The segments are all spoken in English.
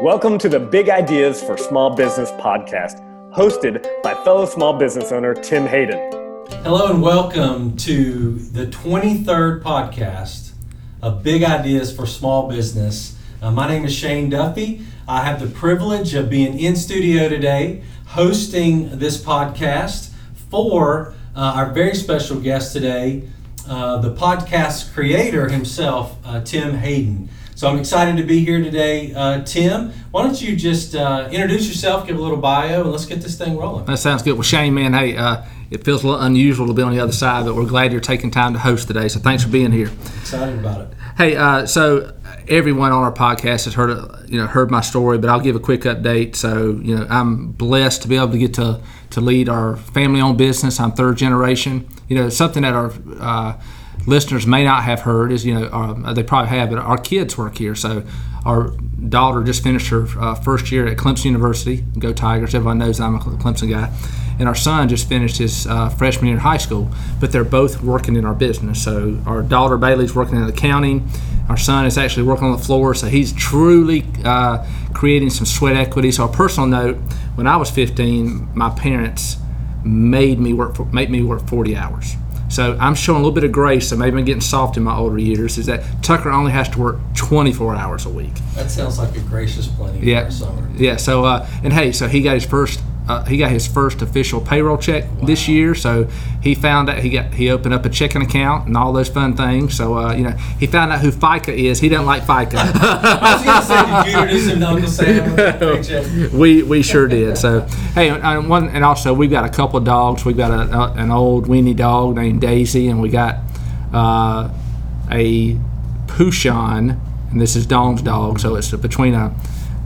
Welcome to the Big Ideas for Small Business podcast, hosted by fellow small business owner Tim Hayden. Hello and welcome to the 23rd podcast of Big Ideas for Small Business. Uh, my name is Shane Duffy. I have the privilege of being in studio today hosting this podcast for uh, our very special guest today, uh, the podcast creator himself, uh, Tim Hayden. So I'm excited to be here today. Uh, Tim, why don't you just uh, introduce yourself, give a little bio, and let's get this thing rolling. That sounds good. Well, Shane, man, hey, uh, it feels a little unusual to be on the other side, but we're glad you're taking time to host today. So thanks for being here. Excited about it. Hey, uh, so everyone on our podcast has heard, you know, heard my story, but I'll give a quick update. So, you know, I'm blessed to be able to get to to lead our family-owned business. I'm third generation. You know, something that our uh, listeners may not have heard is, you know, uh, they probably have, but our kids work here. So our daughter just finished her uh, first year at Clemson University. Go Tigers! Everyone knows I'm a Clemson guy. And our son just finished his uh, freshman year in high school, but they're both working in our business. So our daughter Bailey's working in accounting. Our son is actually working on the floor, so he's truly uh, creating some sweat equity. So a personal note: when I was 15, my parents made me work for, made me work 40 hours. So I'm showing a little bit of grace. So maybe I'm getting soft in my older years. Is that Tucker only has to work 24 hours a week. That sounds like a gracious plenty Yeah. for a summer. Yeah. So uh, and hey, so he got his first. Uh, he got his first official payroll check this year, so he found out he got he opened up a checking account and all those fun things. So uh, you know he found out who FICA is. He doesn't like FICA. I was going to say, did you introduce him to Uncle Sam? with that paycheck? we we sure did. So hey, and one and also we've got a couple of dogs. We've got a, a, an old weenie dog named Daisy, and we got uh, a Poochon, and this is Dawn's dog. So it's between a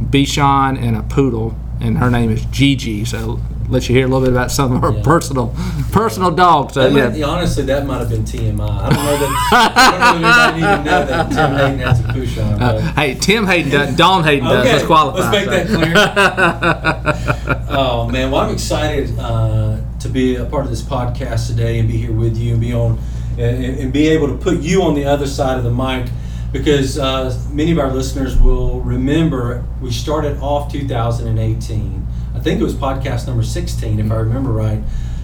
Bichon and a poodle, and her name is Gigi. So let you hear a little bit about some of her Yeah. personal personal dogs. So yeah. might, honestly, that might have been TMI. I don't know that. I don't know anybody know that Tim Hayden has a push on. Uh, hey, Tim Hayden does. Dawn Hayden does. Okay, Let's qualify. let's make so. that clear. oh man, well I'm excited uh, to be a part of this podcast today and be here with you and be on and, and be able to put you on the other side of the mic because uh, many of our listeners will remember we started off 2018. I think it was podcast number 16 if I remember right,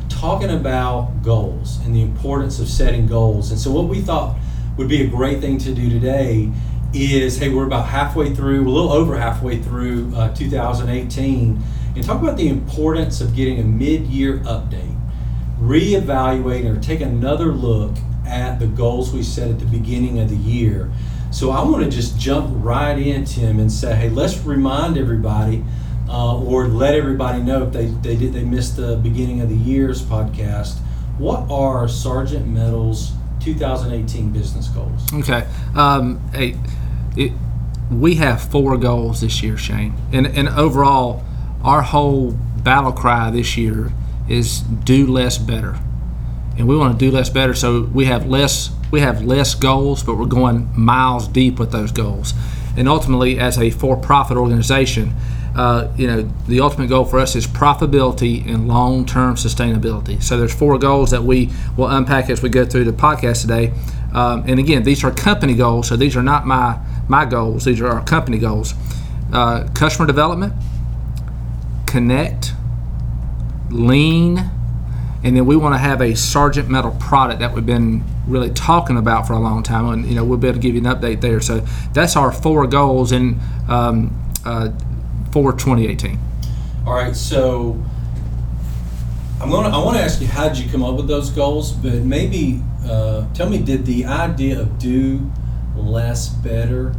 talking about goals and the importance of setting goals. And so what we thought would be a great thing to do today is hey we're about halfway through a little over halfway through uh, 2018 and talk about the importance of getting a mid-year update reevaluating or take another look at the goals we set at the beginning of the year so i want to just jump right in tim and say hey let's remind everybody uh, or let everybody know if they, they did they missed the beginning of the year's podcast what are Sargent Metal's 2018 business goals Okay. Um, hey, it, we have four goals this year, Shane, and and overall, our whole battle cry this year is do less better, and we want to do less better. So we have less we have less goals, but we're going miles deep with those goals, and ultimately, as a for-profit organization. Uh, you know, the ultimate goal for us is profitability and long-term sustainability. So there's four goals that we will unpack as we go through the podcast today. Um, and again, these are company goals, so these are not my my goals. These are our company goals. Uh, customer development, connect, lean, and then we want to have a Sargent Metal product that we've been really talking about for a long time, and you know we'll be able to give you an update there. So that's our four goals in um, uh, for 2018. All right, so I'm gonna. I want to ask you how did you come up with those goals, but maybe uh, tell me, did the idea of do less better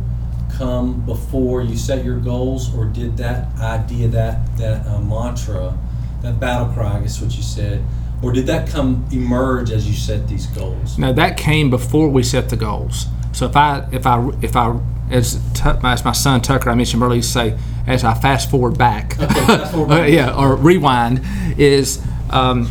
come before you set your goals, or did that idea, that that uh, mantra, that battle cry, I guess what you said, or did that come emerge as you set these goals? Now that came before we set the goals. So if I if I if I as, Tu- as my son Tucker I mentioned earlier say as I fast forward back, Okay, fast forward back. Yeah, or rewind is um,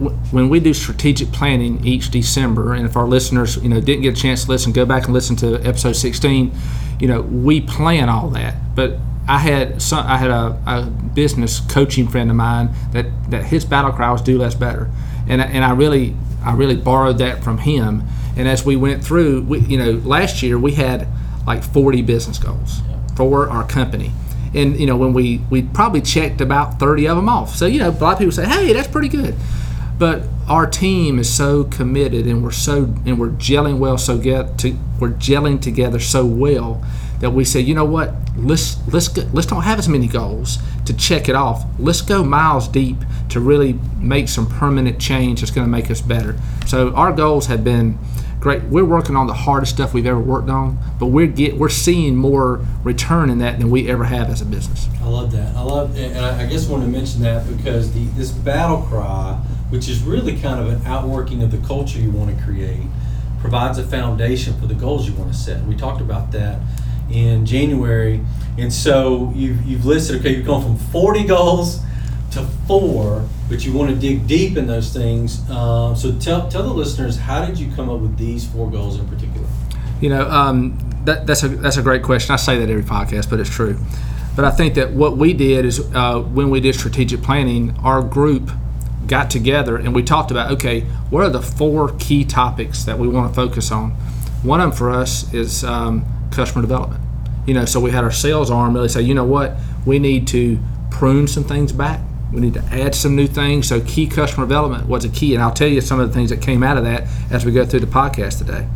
w- when we do strategic planning each December, and if our listeners you know didn't get a chance to listen, go back and listen to episode 16. You know we plan all that, but I had some, I had a, a business coaching friend of mine that, that his battle cry was do less better, and and I really I really borrowed that from him. And as we went through, we, you know, last year we had like 40 business goals. for our company. And you know, when we we probably checked about 30 of them off. So you know, a lot of people say, "Hey, that's pretty good." But our team is so committed, and we're so and we're gelling well, so get to we're gelling together so well that we say, you know what? Let's let's go, let's don't have as many goals to check it off. Let's go miles deep to really make some permanent change that's going to make us better. So our goals have been great. We're working on the hardest stuff we've ever worked on, but we're get we're seeing more return in that than we ever have as a business. I love that. I love, and I guess I want to mention that because the this battle cry, which is really kind of an outworking of the culture you want to create, provides a foundation for the goals you want to set. We talked about that in January, and so you've you've listed okay, you've gone from 40 goals to four, but you want to dig deep in those things. Um, so tell tell the listeners how did you come up with these four goals in particular? You know, um, that, that's a that's a great question. I say that every podcast, but it's true. But I think that what we did is uh, when we did strategic planning, our group got together and we talked about okay, what are the four key topics that we want to focus on? One of them for us is um, customer development. You know, so we had our sales arm really say, you know what, we need to prune some things back. We need to add some new things. So key customer development was a key, and I'll tell you some of the things that came out of that as we go through the podcast today.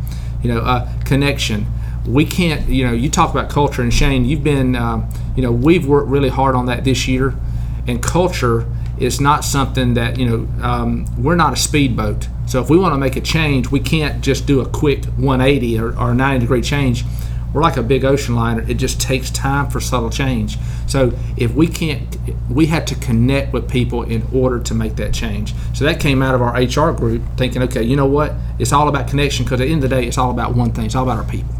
You know, uh, connection. We can't. You know, you talk about culture, and Shane, you've been. Um, you know, we've worked really hard on that this year, and culture is not something that you know. Um, we're not a speedboat. So if we want to make a change, we can't just do a quick 180 or, or 90 degree change we're like a big ocean liner. It just takes time for subtle change. So if we can't, we have to connect with people in order to make that change. So that came out of our HR group thinking, okay, you know what? It's all about connection because at the end of the day, it's all about one thing. It's all about our people.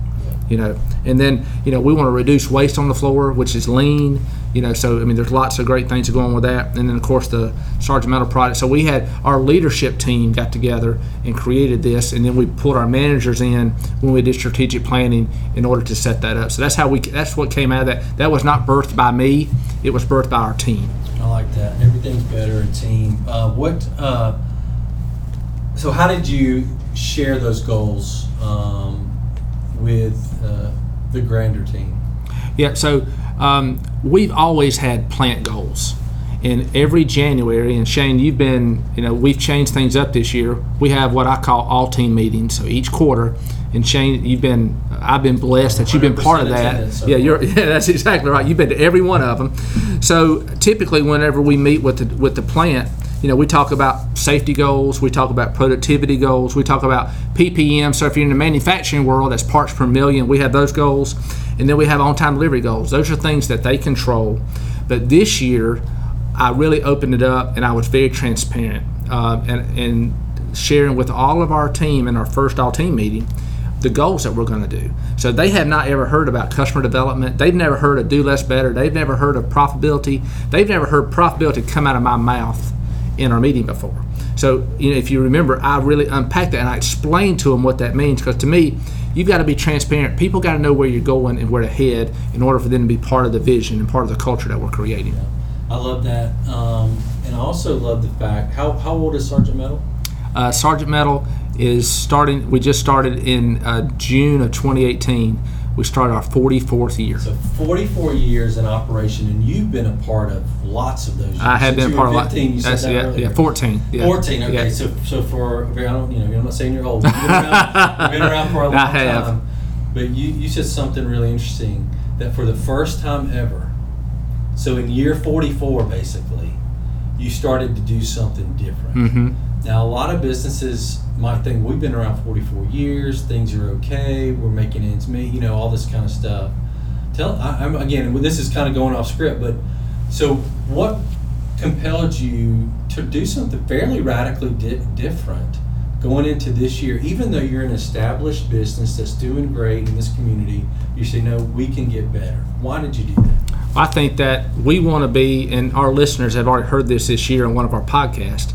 You know, and then you know we want to reduce waste on the floor, which is lean you know so i mean there's lots of great things going with that. And then of course the Sargent Metal product. so we had our leadership team got together and created this and then we pulled our managers in when we did strategic planning in order to set that up. So that's how we that's what came out of that. That was not birthed by me. It was birthed by our team. I like that. Everything's better in team. Uh, what uh, so how did you share those goals um, with uh, the grander team yeah so um, we've always had plant goals. And every January, and Shane, you've been, you know, we've changed things up this year. We have what I call all team meetings. So each quarter, and Shane, you've been, I've been blessed that you've been part of that. So yeah, you're, yeah, that's exactly right. You've been to every one of them. So typically, whenever we meet with the with the plant, you know, we talk about safety goals, we talk about productivity goals, we talk about PPM. So if you're in the manufacturing world, that's parts per million. We have those goals, and then we have on-time delivery goals. Those are things that they control. But this year, I really opened it up, and I was very transparent uh, and, and sharing with all of our team in our first all-team meeting the goals that we're going to do. So they have not ever heard about customer development. They've never heard of do less better. They've never heard of profitability. They've never heard profitability come out of my mouth in our meeting before. So, you know, if you remember, I really unpacked that and I explained to them what that means because to me, you've got to be transparent. People got to know where you're going and where to head in order for them to be part of the vision and part of the culture that we're creating. Yeah. I love that. Um, and I also love the fact, how, how old is Sargent Metal? Uh, Sargent Metal is starting, we just started in uh, June of 2018 we started our 44th year. So 44 years in operation, and you've been a part of lots of those. Years. I have been a part of lots. That's yeah, yeah, 14. Yeah. 14. Okay, yeah. so so for I don't you know I'm not saying you're old. You've been around, you've been around for a long I have. time. But you you said something really interesting that for the first time ever, so in year 44 basically, you started to do something different. Mm-hmm. Now a lot of businesses my thing we've been around 44 years things are okay we're making ends meet you know all this kind of stuff. Tell I, am again this is kind of going off script but so what compelled you to do something fairly radically di- different going into this year? Even though you're an established business that's doing great in this community you say no we can get better. Why did you do that? I think that we want to be, and our listeners have already heard this this year in one of our podcasts.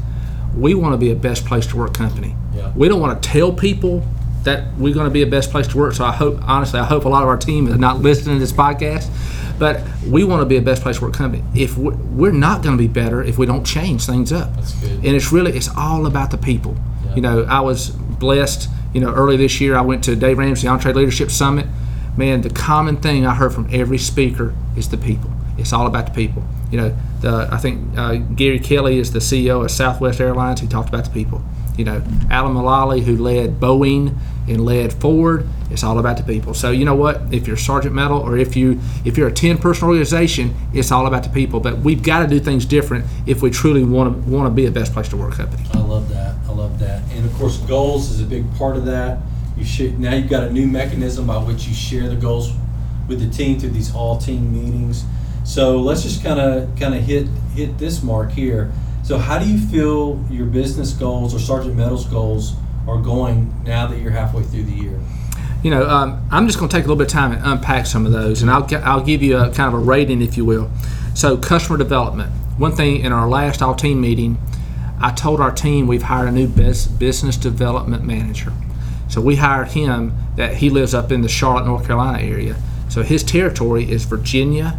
We want to be a best place to work company. Yeah. We don't want to tell people that we're going to be a best place to work. So I hope, honestly, I hope a lot of our team is not listening to this podcast. But we want to be a best place to work company. If we're, we're not going to be better if we don't change things up. That's good. And it's really it's all about the people. Yeah. You know, I was blessed. You know, early this year I went to Dave Ramsey EntreLeadership Summit. man, the common thing I heard from every speaker is the people. It's all about the people. You know, the, I think uh, Gary Kelly is the CEO of Southwest Airlines. He talked about the people. You know, Alan Mulally, who led Boeing and led Ford, it's all about the people. So you know what? If you're Sargent Metal or if you if you're a 10 person organization, it's all about the people. But we've got to do things different if we truly want to want to be a best place to work company. I love that. I love that. And of course, goals is a big part of that. You should now you've got a new mechanism by which you share the goals with the team through these all team meetings. So let's just kind of kind of hit hit this mark here. So how do you feel your business goals or Sargent Metal's goals are going now that you're halfway through the year? You know, um, I'm just going to take a little bit of time and unpack some of those, and I'll I'll give you a kind of a rating, if you will. So customer development. One thing in our last all team meeting, I told our team we've hired a new business development manager. So we hired him that he lives up in the Charlotte, North Carolina area. So his territory is Virginia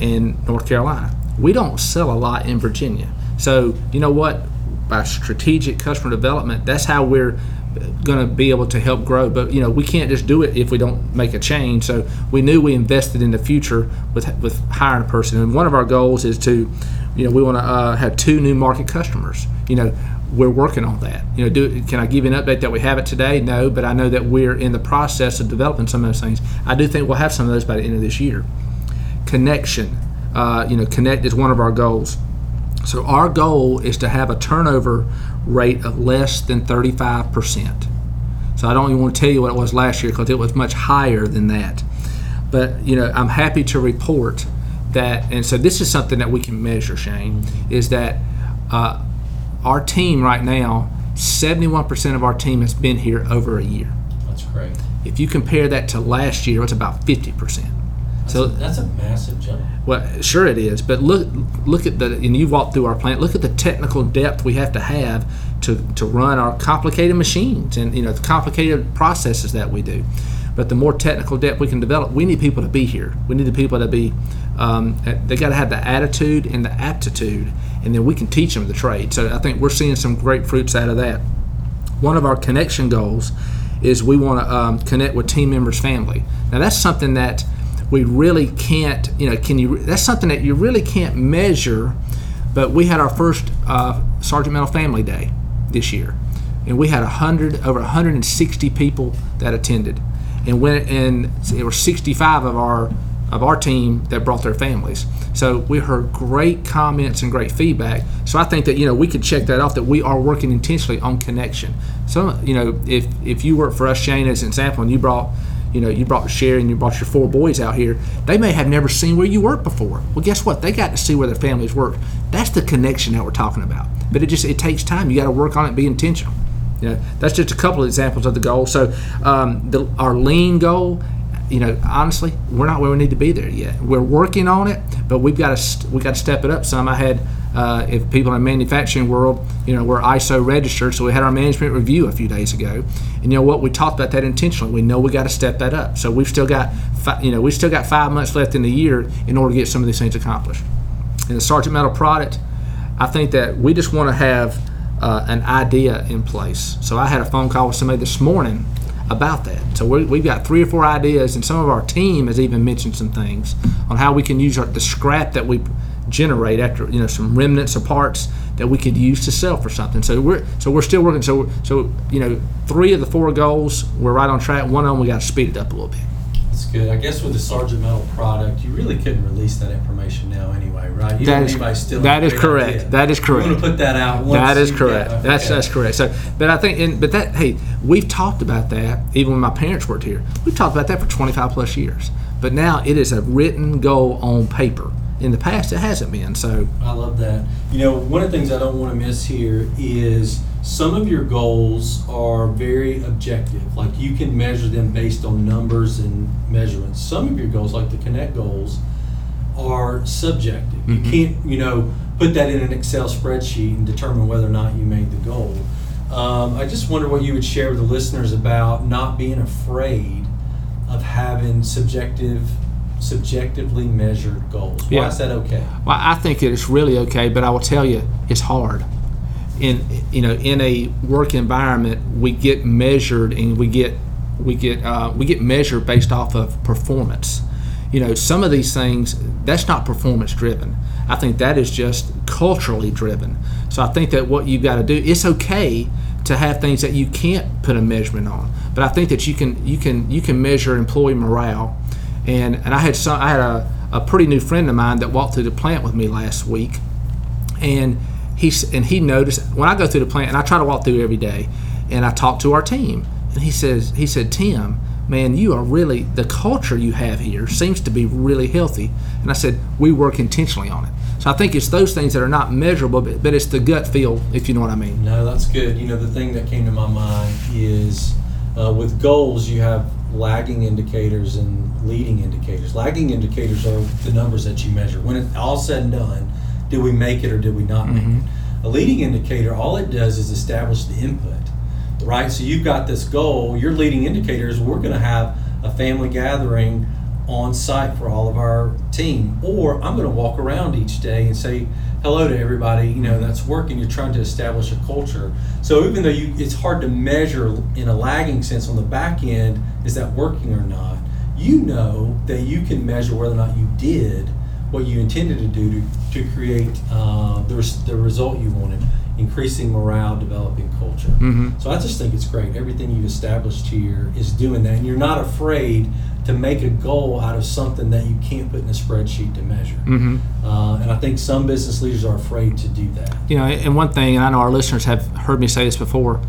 and North Carolina. We don't sell a lot in Virginia. So, you know what? By strategic customer development, that's how we're going to be able to help grow. But you know, we can't just do it if we don't make a change. So we knew we invested in the future with with hiring a person. And one of our goals is to, you know, we want to uh, have two new market customers. You know, we're working on that. You know, do can I give you an update that we have it today? No, but I know that we're in the process of developing some of those things. I do think we'll have some of those by the end of this year. Connection, uh, you know, connect is one of our goals. So our goal is to have a turnover rate of less than 35%. So I don't even want to tell you what it was last year because it was much higher than that. But you know, I'm happy to report that, and so this is something that we can measure, Shane, is that uh, our team right now, 71% of our team has been here over a year. That's great. If you compare that to last year, it's about 50% so that's a massive jump. Well, sure it is, but look look at the and you walked through our plant. Look at the technical depth we have to have to to run our complicated machines and you know the complicated processes that we do. But the more technical depth we can develop, we need people to be here. We need the people to be. Um, they got to have the attitude and the aptitude, and then we can teach them the trade. So I think we're seeing some great fruits out of that. One of our connection goals is we want to um, connect with team members' family. Now that's something that we really can't, you know, can you, that's something that you really can't measure. But we had our first uh, Sargent Metal Family Day this year, and we had 100, over 160 people that attended. And when, and there were 65 of our of our team that brought their families. So we heard great comments and great feedback. So I think that you know we could check that off that we are working intentionally on connection. So you know if if you work for us, Shane, as an example, and you brought you know, you brought and you brought your four boys out here. They may have never seen where you worked before. Well, guess what? They got to see where their families work. That's the connection that we're talking about. But it just it takes time. You got to work on it. Be intentional. You know, that's just a couple of examples of the goal. So um, the, our lean goal you know, honestly, we're not where we need to be there yet. We're working on it, but we've got to we got to step it up some. I had uh, if people in the manufacturing world, you know, we're ISO registered, so we had our management review a few days ago, and you know what, we talked about that intentionally. We know we got to step that up. So we've still got, fi- you know, we've still got five months left in the year in order to get some of these things accomplished. In the Sargent Metal product, I think that we just want to have uh, an idea in place. So I had a phone call with somebody this morning about that. So we have got three or four ideas, and some of our team has even mentioned some things on how we can use our, the scrap that we generate after you know some remnants of parts that we could use to sell for something. So we're so we're still working. So so you know three of the four goals we're right on track. One of them we got to speed it up a little bit. That's good. I guess with the Sargent Metal product, you really couldn't release that information now anyway, right? You that is, still that is correct. Idea. That is correct. You want to put that out. that is correct. Get, that's okay. that's correct. So, but I think, and, but that hey, we've talked about that even when my parents worked here. We've talked about that for 25 plus years. But now it is a written goal on paper in the past it hasn't been. So I love that. You know, one of the things I don't want to miss here is some of your goals are very objective. Like you can measure them based on numbers and measurements. Some of your goals, like the Connect goals, are subjective. Mm-hmm. You can't, you know, put that in an Excel spreadsheet and determine whether or not you made the goal. Um, I just wonder what you would share with the listeners about not being afraid of having subjective subjectively measured goals. Why yeah. is that okay? Well, I think it's really okay, but I will tell you, it's hard. In you know, in a work environment, we get measured and we get we get uh, we get measured based off of performance. You know, some of these things that's not performance driven. I think that is just culturally driven. So I think that what you've got to do, it's okay to have things that you can't put a measurement on, but I think that you can you can you can measure employee morale. And and I had some I had a, a pretty new friend of mine that walked through the plant with me last week, and he's and he noticed when I go through the plant and I try to walk through every day, and I talk to our team, and he says he said Tim, man, you are really the culture you have here seems to be really healthy, and I said we work intentionally on it. So I think it's those things that are not measurable, but, but it's the gut feel, if you know what I mean. No, that's good. You know, the thing that came to my mind is uh, with goals, you have lagging indicators and leading indicators. Lagging indicators are the numbers that you measure. When it's all said and done, did we make it or did we not make Mhm. it? A leading indicator, all it does is establish the input, right? So you've got this goal. Your leading indicators, we're going to have a family gathering on site for all of our team, or I'm going to walk around each day and say hello to everybody. You know, that's working. You're trying to establish a culture. So even though you, it's hard to measure in a lagging sense on the back end, is that working or not? You know that you can measure whether or not you did what you intended to do to, to create uh, the, res- the result you wanted, increasing morale, developing culture. Mhm. So I just think it's great. Everything you've established here is doing that, and you're not afraid to make a goal out of something that you can't put in a spreadsheet to measure. hmm Uh, and I think some business leaders are afraid to do that. You know, and one thing, and I know our listeners have heard me say this before.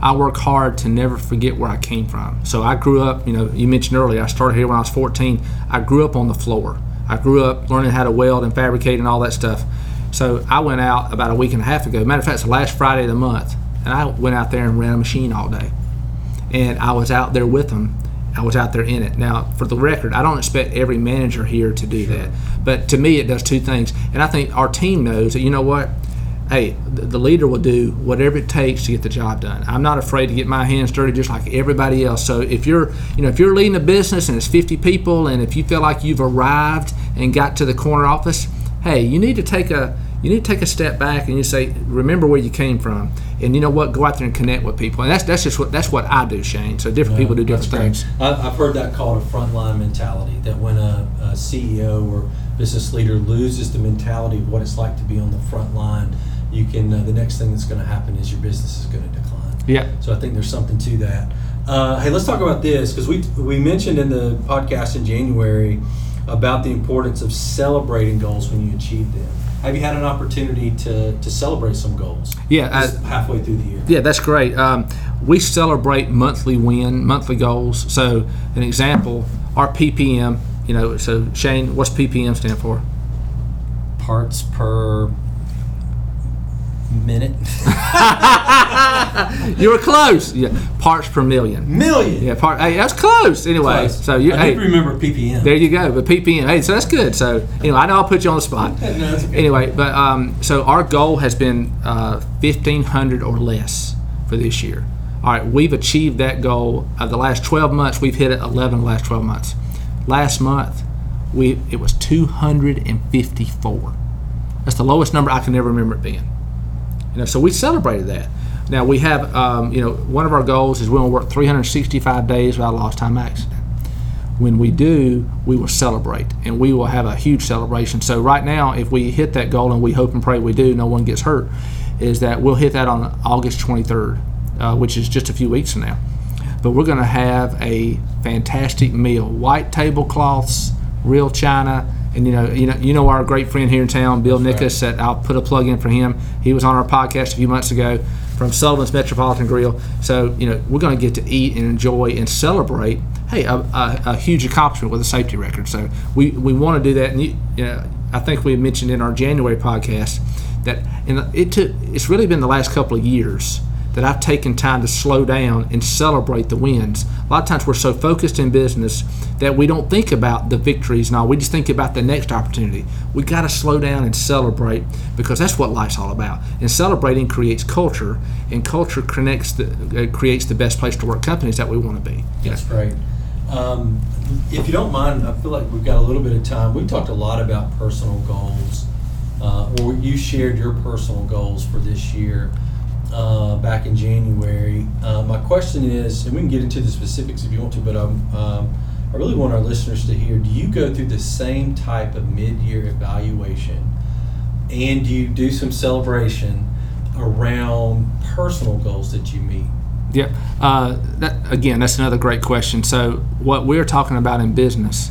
I work hard to never forget where I came from. So I grew up, you know, you mentioned earlier, I started here when I was 14. I grew up on the floor. I grew up learning how to weld and fabricate and all that stuff. So I went out about a week and a half ago. Matter of fact, it's the last Friday of the month. And I went out there and ran a machine all day. And I was out there with them. I was out there in it. Now, for the record, I don't expect every manager here to do that. But to me, it does two things. And I think our team knows that, you know what? hey, the the leader will do whatever it takes to get the job done. I'm not afraid to get my hands dirty just like everybody else. So if you're, you know, if you're leading a business and it's 50 people and if you feel like you've arrived and got to the corner office, hey, you need to take a you need to take a step back and you say, remember where you came from, and you know what, go out there and connect with people, and that's that's just what that's what I do, Shane. So different people do different things. I, I've heard that called a frontline mentality. That when a, a CEO or business leader loses the mentality of what it's like to be on the front line, you can. Uh, the next thing that's going to happen is your business is going to decline. Yeah. So I think there's something to that. Uh, hey, let's talk about this because we we mentioned in the podcast in January about the importance of celebrating goals when you achieve them. Have you had an opportunity to, to celebrate some goals? Yeah, I- halfway through the year. Yeah, that's great. Um, we celebrate monthly win, monthly goals. So, an example, our PPM. You know, so Shane, what's PPM stand for? Parts per minute. You were close. Yeah, parts per million. Million. Yeah, part. Hey, that's close. Anyway, Close. so you. I Hey, remember ppm. there you go. But PPM. Hey, so that's good. So anyway, I know I'll put you on the spot. No, that's okay. Anyway, but um, so our goal has been uh, fifteen hundred or less for this year. All right, we've achieved that goal. Of the last twelve months, we've hit it eleven. last twelve months. Last month, we it was two hundred and fifty-four. That's the lowest number I can ever remember it being. You know, so we celebrated that. Now we have, um, you know, one of our goals is we want to work 365 days without a lost time accident. When we do, we will celebrate, and we will have a huge celebration. So right now, if we hit that goal, and we hope and pray we do, no one gets hurt, is that we'll hit that on August 23rd, uh, which is just a few weeks from now. But we're going to have a fantastic meal: white tablecloths, real china, and you know, you know, you know our great friend here in town, Bill That's right. Nickus. That I'll put a plug in for him. He was on our podcast a few months ago from Sullivan's Metropolitan Grill. So you know, we're going to get to eat and enjoy and celebrate. Hey, a, a, a huge accomplishment with a safety record. So we, we want to do that. And you, you know, I think we mentioned in our January podcast that and it took. It's really been the last couple of years that I've taken time to slow down and celebrate the wins. A lot of times we're so focused in business that we don't think about the victories and all. We just think about the next opportunity. We got to slow down and celebrate because that's what life's all about. And celebrating creates culture, and culture connects the uh, creates the best place to work companies that we want to be. That's great. Um, if you don't mind, I feel like we've got a little bit of time. We talked a lot about personal goals, uh, or you shared your personal goals for this year. Uh, back in January. Uh, my question is, and we can get into the specifics if you want to, but um, um, I really want our listeners to hear: Do you go through the same type of mid-year evaluation, and do you do some celebration around personal goals that you meet? Yep. Uh, that, again, that's another great question. So, what we're talking about in business,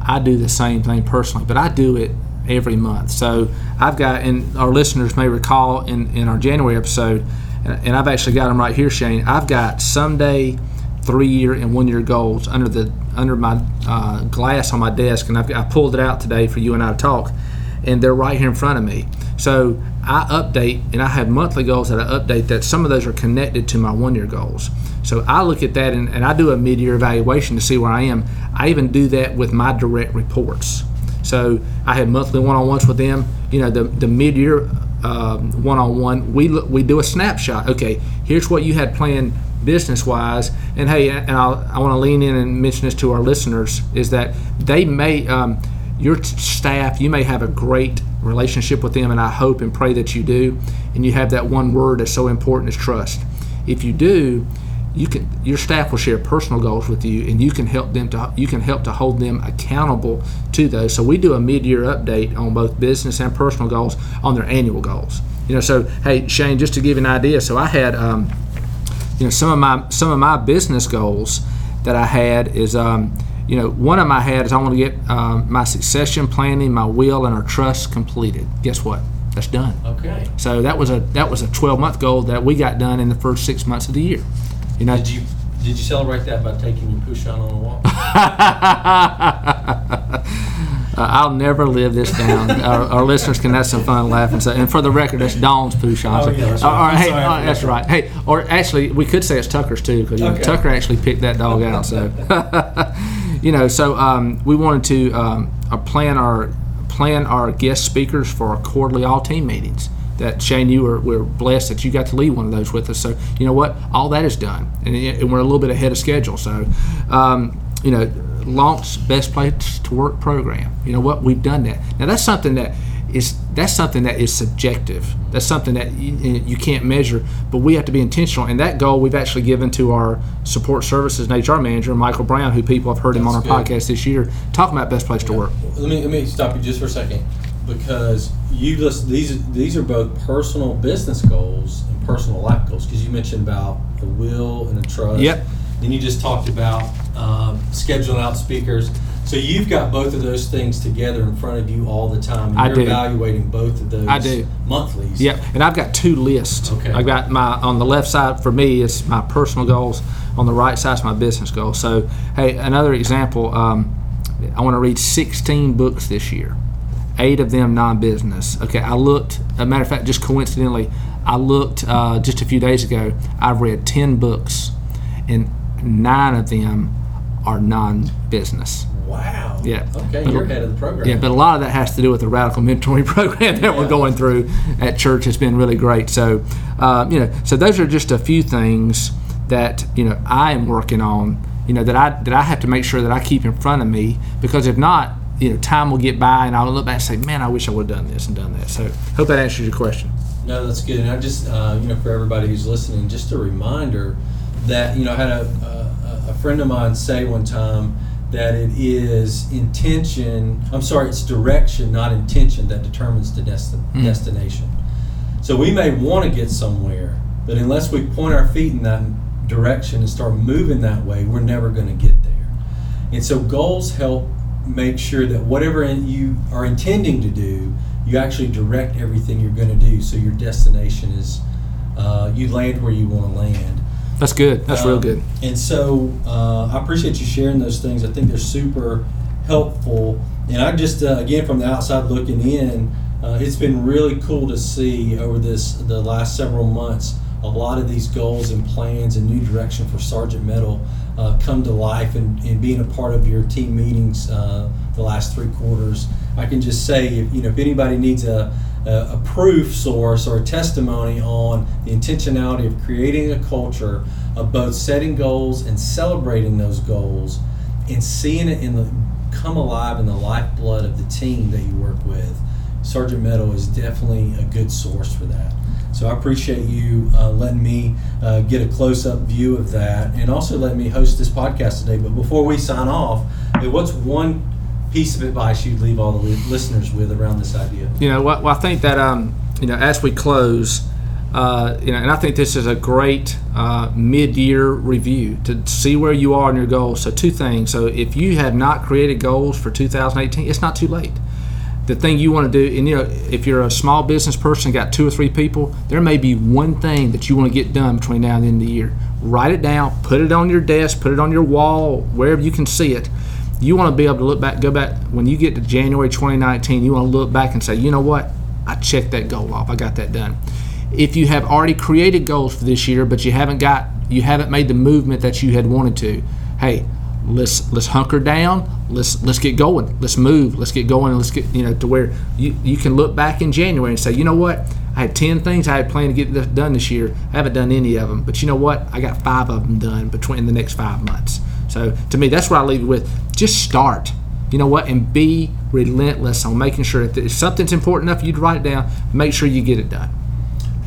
I do the same thing personally, but I do it every month. So, I've got, and our listeners may recall in, in our January episode, and I've actually got them right here, Shane. I've got someday three year and one year goals under the under my uh, glass on my desk, and I've, I pulled it out today for you and I to talk, and they're right here in front of me. So I update, and I have monthly goals that I update. That some of those are connected to my one year goals. So I look at that, and, and I do a mid year evaluation to see where I am. I even do that with my direct reports. So I have monthly one on ones with them. You know, the the mid year one on one, we we do a snapshot. Okay, here's what you had planned business wise. And hey, and I'll, i want to lean in and mention this to our listeners is that they may, um, your staff, you may have a great relationship with them, and I hope and pray that you do. And you have that one word that's so important is trust. If you do, you can your staff will share personal goals with you and you can help them to you can help to hold them accountable to those so we do a mid-year update on both business and personal goals on their annual goals you know so hey shane just to give you an idea so i had um, you know some of my some of my business goals that I had is um, you know one of my had is I want to get um, my succession planning, my will, and our trust completed. Guess what? That's done. Okay. So that was a that was a 12 month goal that we got done in the first six months of the year. You know. Did you did you celebrate that by taking your push on on a walk? I'll never live this down. our, our, listeners can have some fun laughing. So, and for the record, that's Dawn's Poochon. Oh, yeah, that's right. Or, hey, oh, that's right. Hey, or actually, we could say it's Tucker's too, because okay. Tucker actually picked that dog out. So, you know, so um, we wanted to um, uh, plan our plan our guest speakers for our quarterly all team meetings. That Shane, you were, were blessed that you got to lead one of those with us. So, you know what? All that is done, and, and we're a little bit ahead of schedule. So, um, you know launch best place to work program. You know what? We've done that. Now that's something that is that's something that is subjective. That's something that you, you, can't measure, but we have to be intentional. And that goal we've actually given to our support services and HR manager, Michael Brown, who people have heard that's him on our good. podcast this year, talking about best place yeah. to work. Let me let me stop you just for a second because you list these these are both personal business goals and personal life goals because you mentioned about a will and a trust. Yep. Then you just talked about um, scheduling out speakers. So you've got both of those things together in front of you all the time. And I you're do. evaluating both of those I do. monthlies. Yep. And I've got two lists. Okay. I've got my on the left side for me it's my personal goals. On the right side is my business goals. So hey, another example. Um, I want to read 16 books this year. Eight of them non-business. Okay. I looked. A matter of fact, just coincidentally, I looked uh, just a few days ago. I've read 10 books, and nine of them are non-business. Wow. Yeah. Okay, you're ahead of the program. Yeah, but a lot of that has to do with the radical mentoring program that yeah. we're going through at church. It's been really great. So, uh, you know, so those are just a few things that you know I am working on. You know that I that I have to make sure that I keep in front of me because if not, you know, time will get by and I'll look back and say, man, I wish I would have done this and done that. So, hope that answers your question. No, that's good. And I just, uh, you know, for everybody who's listening, just a reminder that you know I had a, a, a friend of mine say one time that it is intention. I'm sorry, it's direction, not intention, that determines the desti- mm. destination. So we may want to get somewhere, but unless we point our feet in that direction and start moving that way, we're never going to get there. And so goals help make sure that whatever you are intending to do, you actually direct everything you're going to do so your destination is uh, you land where you want to land. That's good. That's um, real good. And so uh, I appreciate you sharing those things. I think they're super helpful. And I just, uh, again, from the outside looking in, uh, it's been really cool to see over this the last several months a lot of these goals and plans and new direction for Sargent Metal uh, come to life and, and being a part of your team meetings uh, the last three quarters. I can just say, if, you know, if anybody needs a a, proof source or a testimony on the intentionality of creating a culture of both setting goals and celebrating those goals and seeing it in the come alive in the lifeblood of the team that you work with Sargent Metal is definitely a good source for that So I appreciate you uh, letting me uh, get a close up view of that and also letting me host this podcast today. But before we sign off, what's one piece of advice you'd leave all the listeners with around this idea? You know, well, I think that, um, you know, as we close, uh, you know, and I think this is a great uh, mid-year review to see where you are in your goals. So two things. So if you have not created goals for 2018, it's not too late the thing you want to do, and you know, if you're a small business person, got two or three people, there may be one thing that you want to get done between now and the end of the year. Write it down, put it on your desk, put it on your wall, wherever you can see it. You want to be able to look back, go back when you get to January 2019. You want to look back and say, you know what, I checked that goal off. I got that done. If you have already created goals for this year, but you haven't got, you haven't made the movement that you had wanted to, hey, let's let's hunker down let's let's get going let's move let's get going let's get you know to where you, you can look back in january and say you know what i had 10 things i had planned to get done this year i haven't done any of them but you know what i got five of them done between the next five months so to me that's what i leave you with just start you know what and be relentless on making sure that if something's important enough you'd write it down make sure you get it done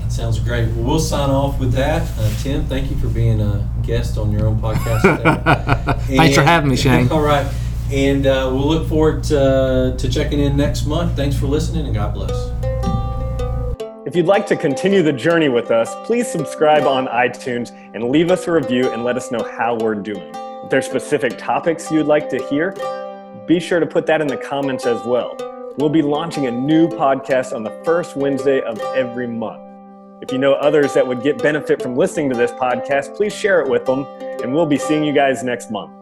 That Sounds great. Well, we'll sign off with that. Uh, Tim, thank you for being a guest on your own podcast. Today. Thanks for having me, Shane. All right. And uh, we'll look forward to, to checking in next month. Thanks for listening and God bless. If you'd like to continue the journey with us, please subscribe on iTunes and leave us a review and let us know how we're doing. If there's specific topics you'd like to hear, be sure to put that in the comments as well. We'll be launching a new podcast on the first Wednesday of every month. If you know others that would get benefit from listening to this podcast, please share it with them, and we'll be seeing you guys next month.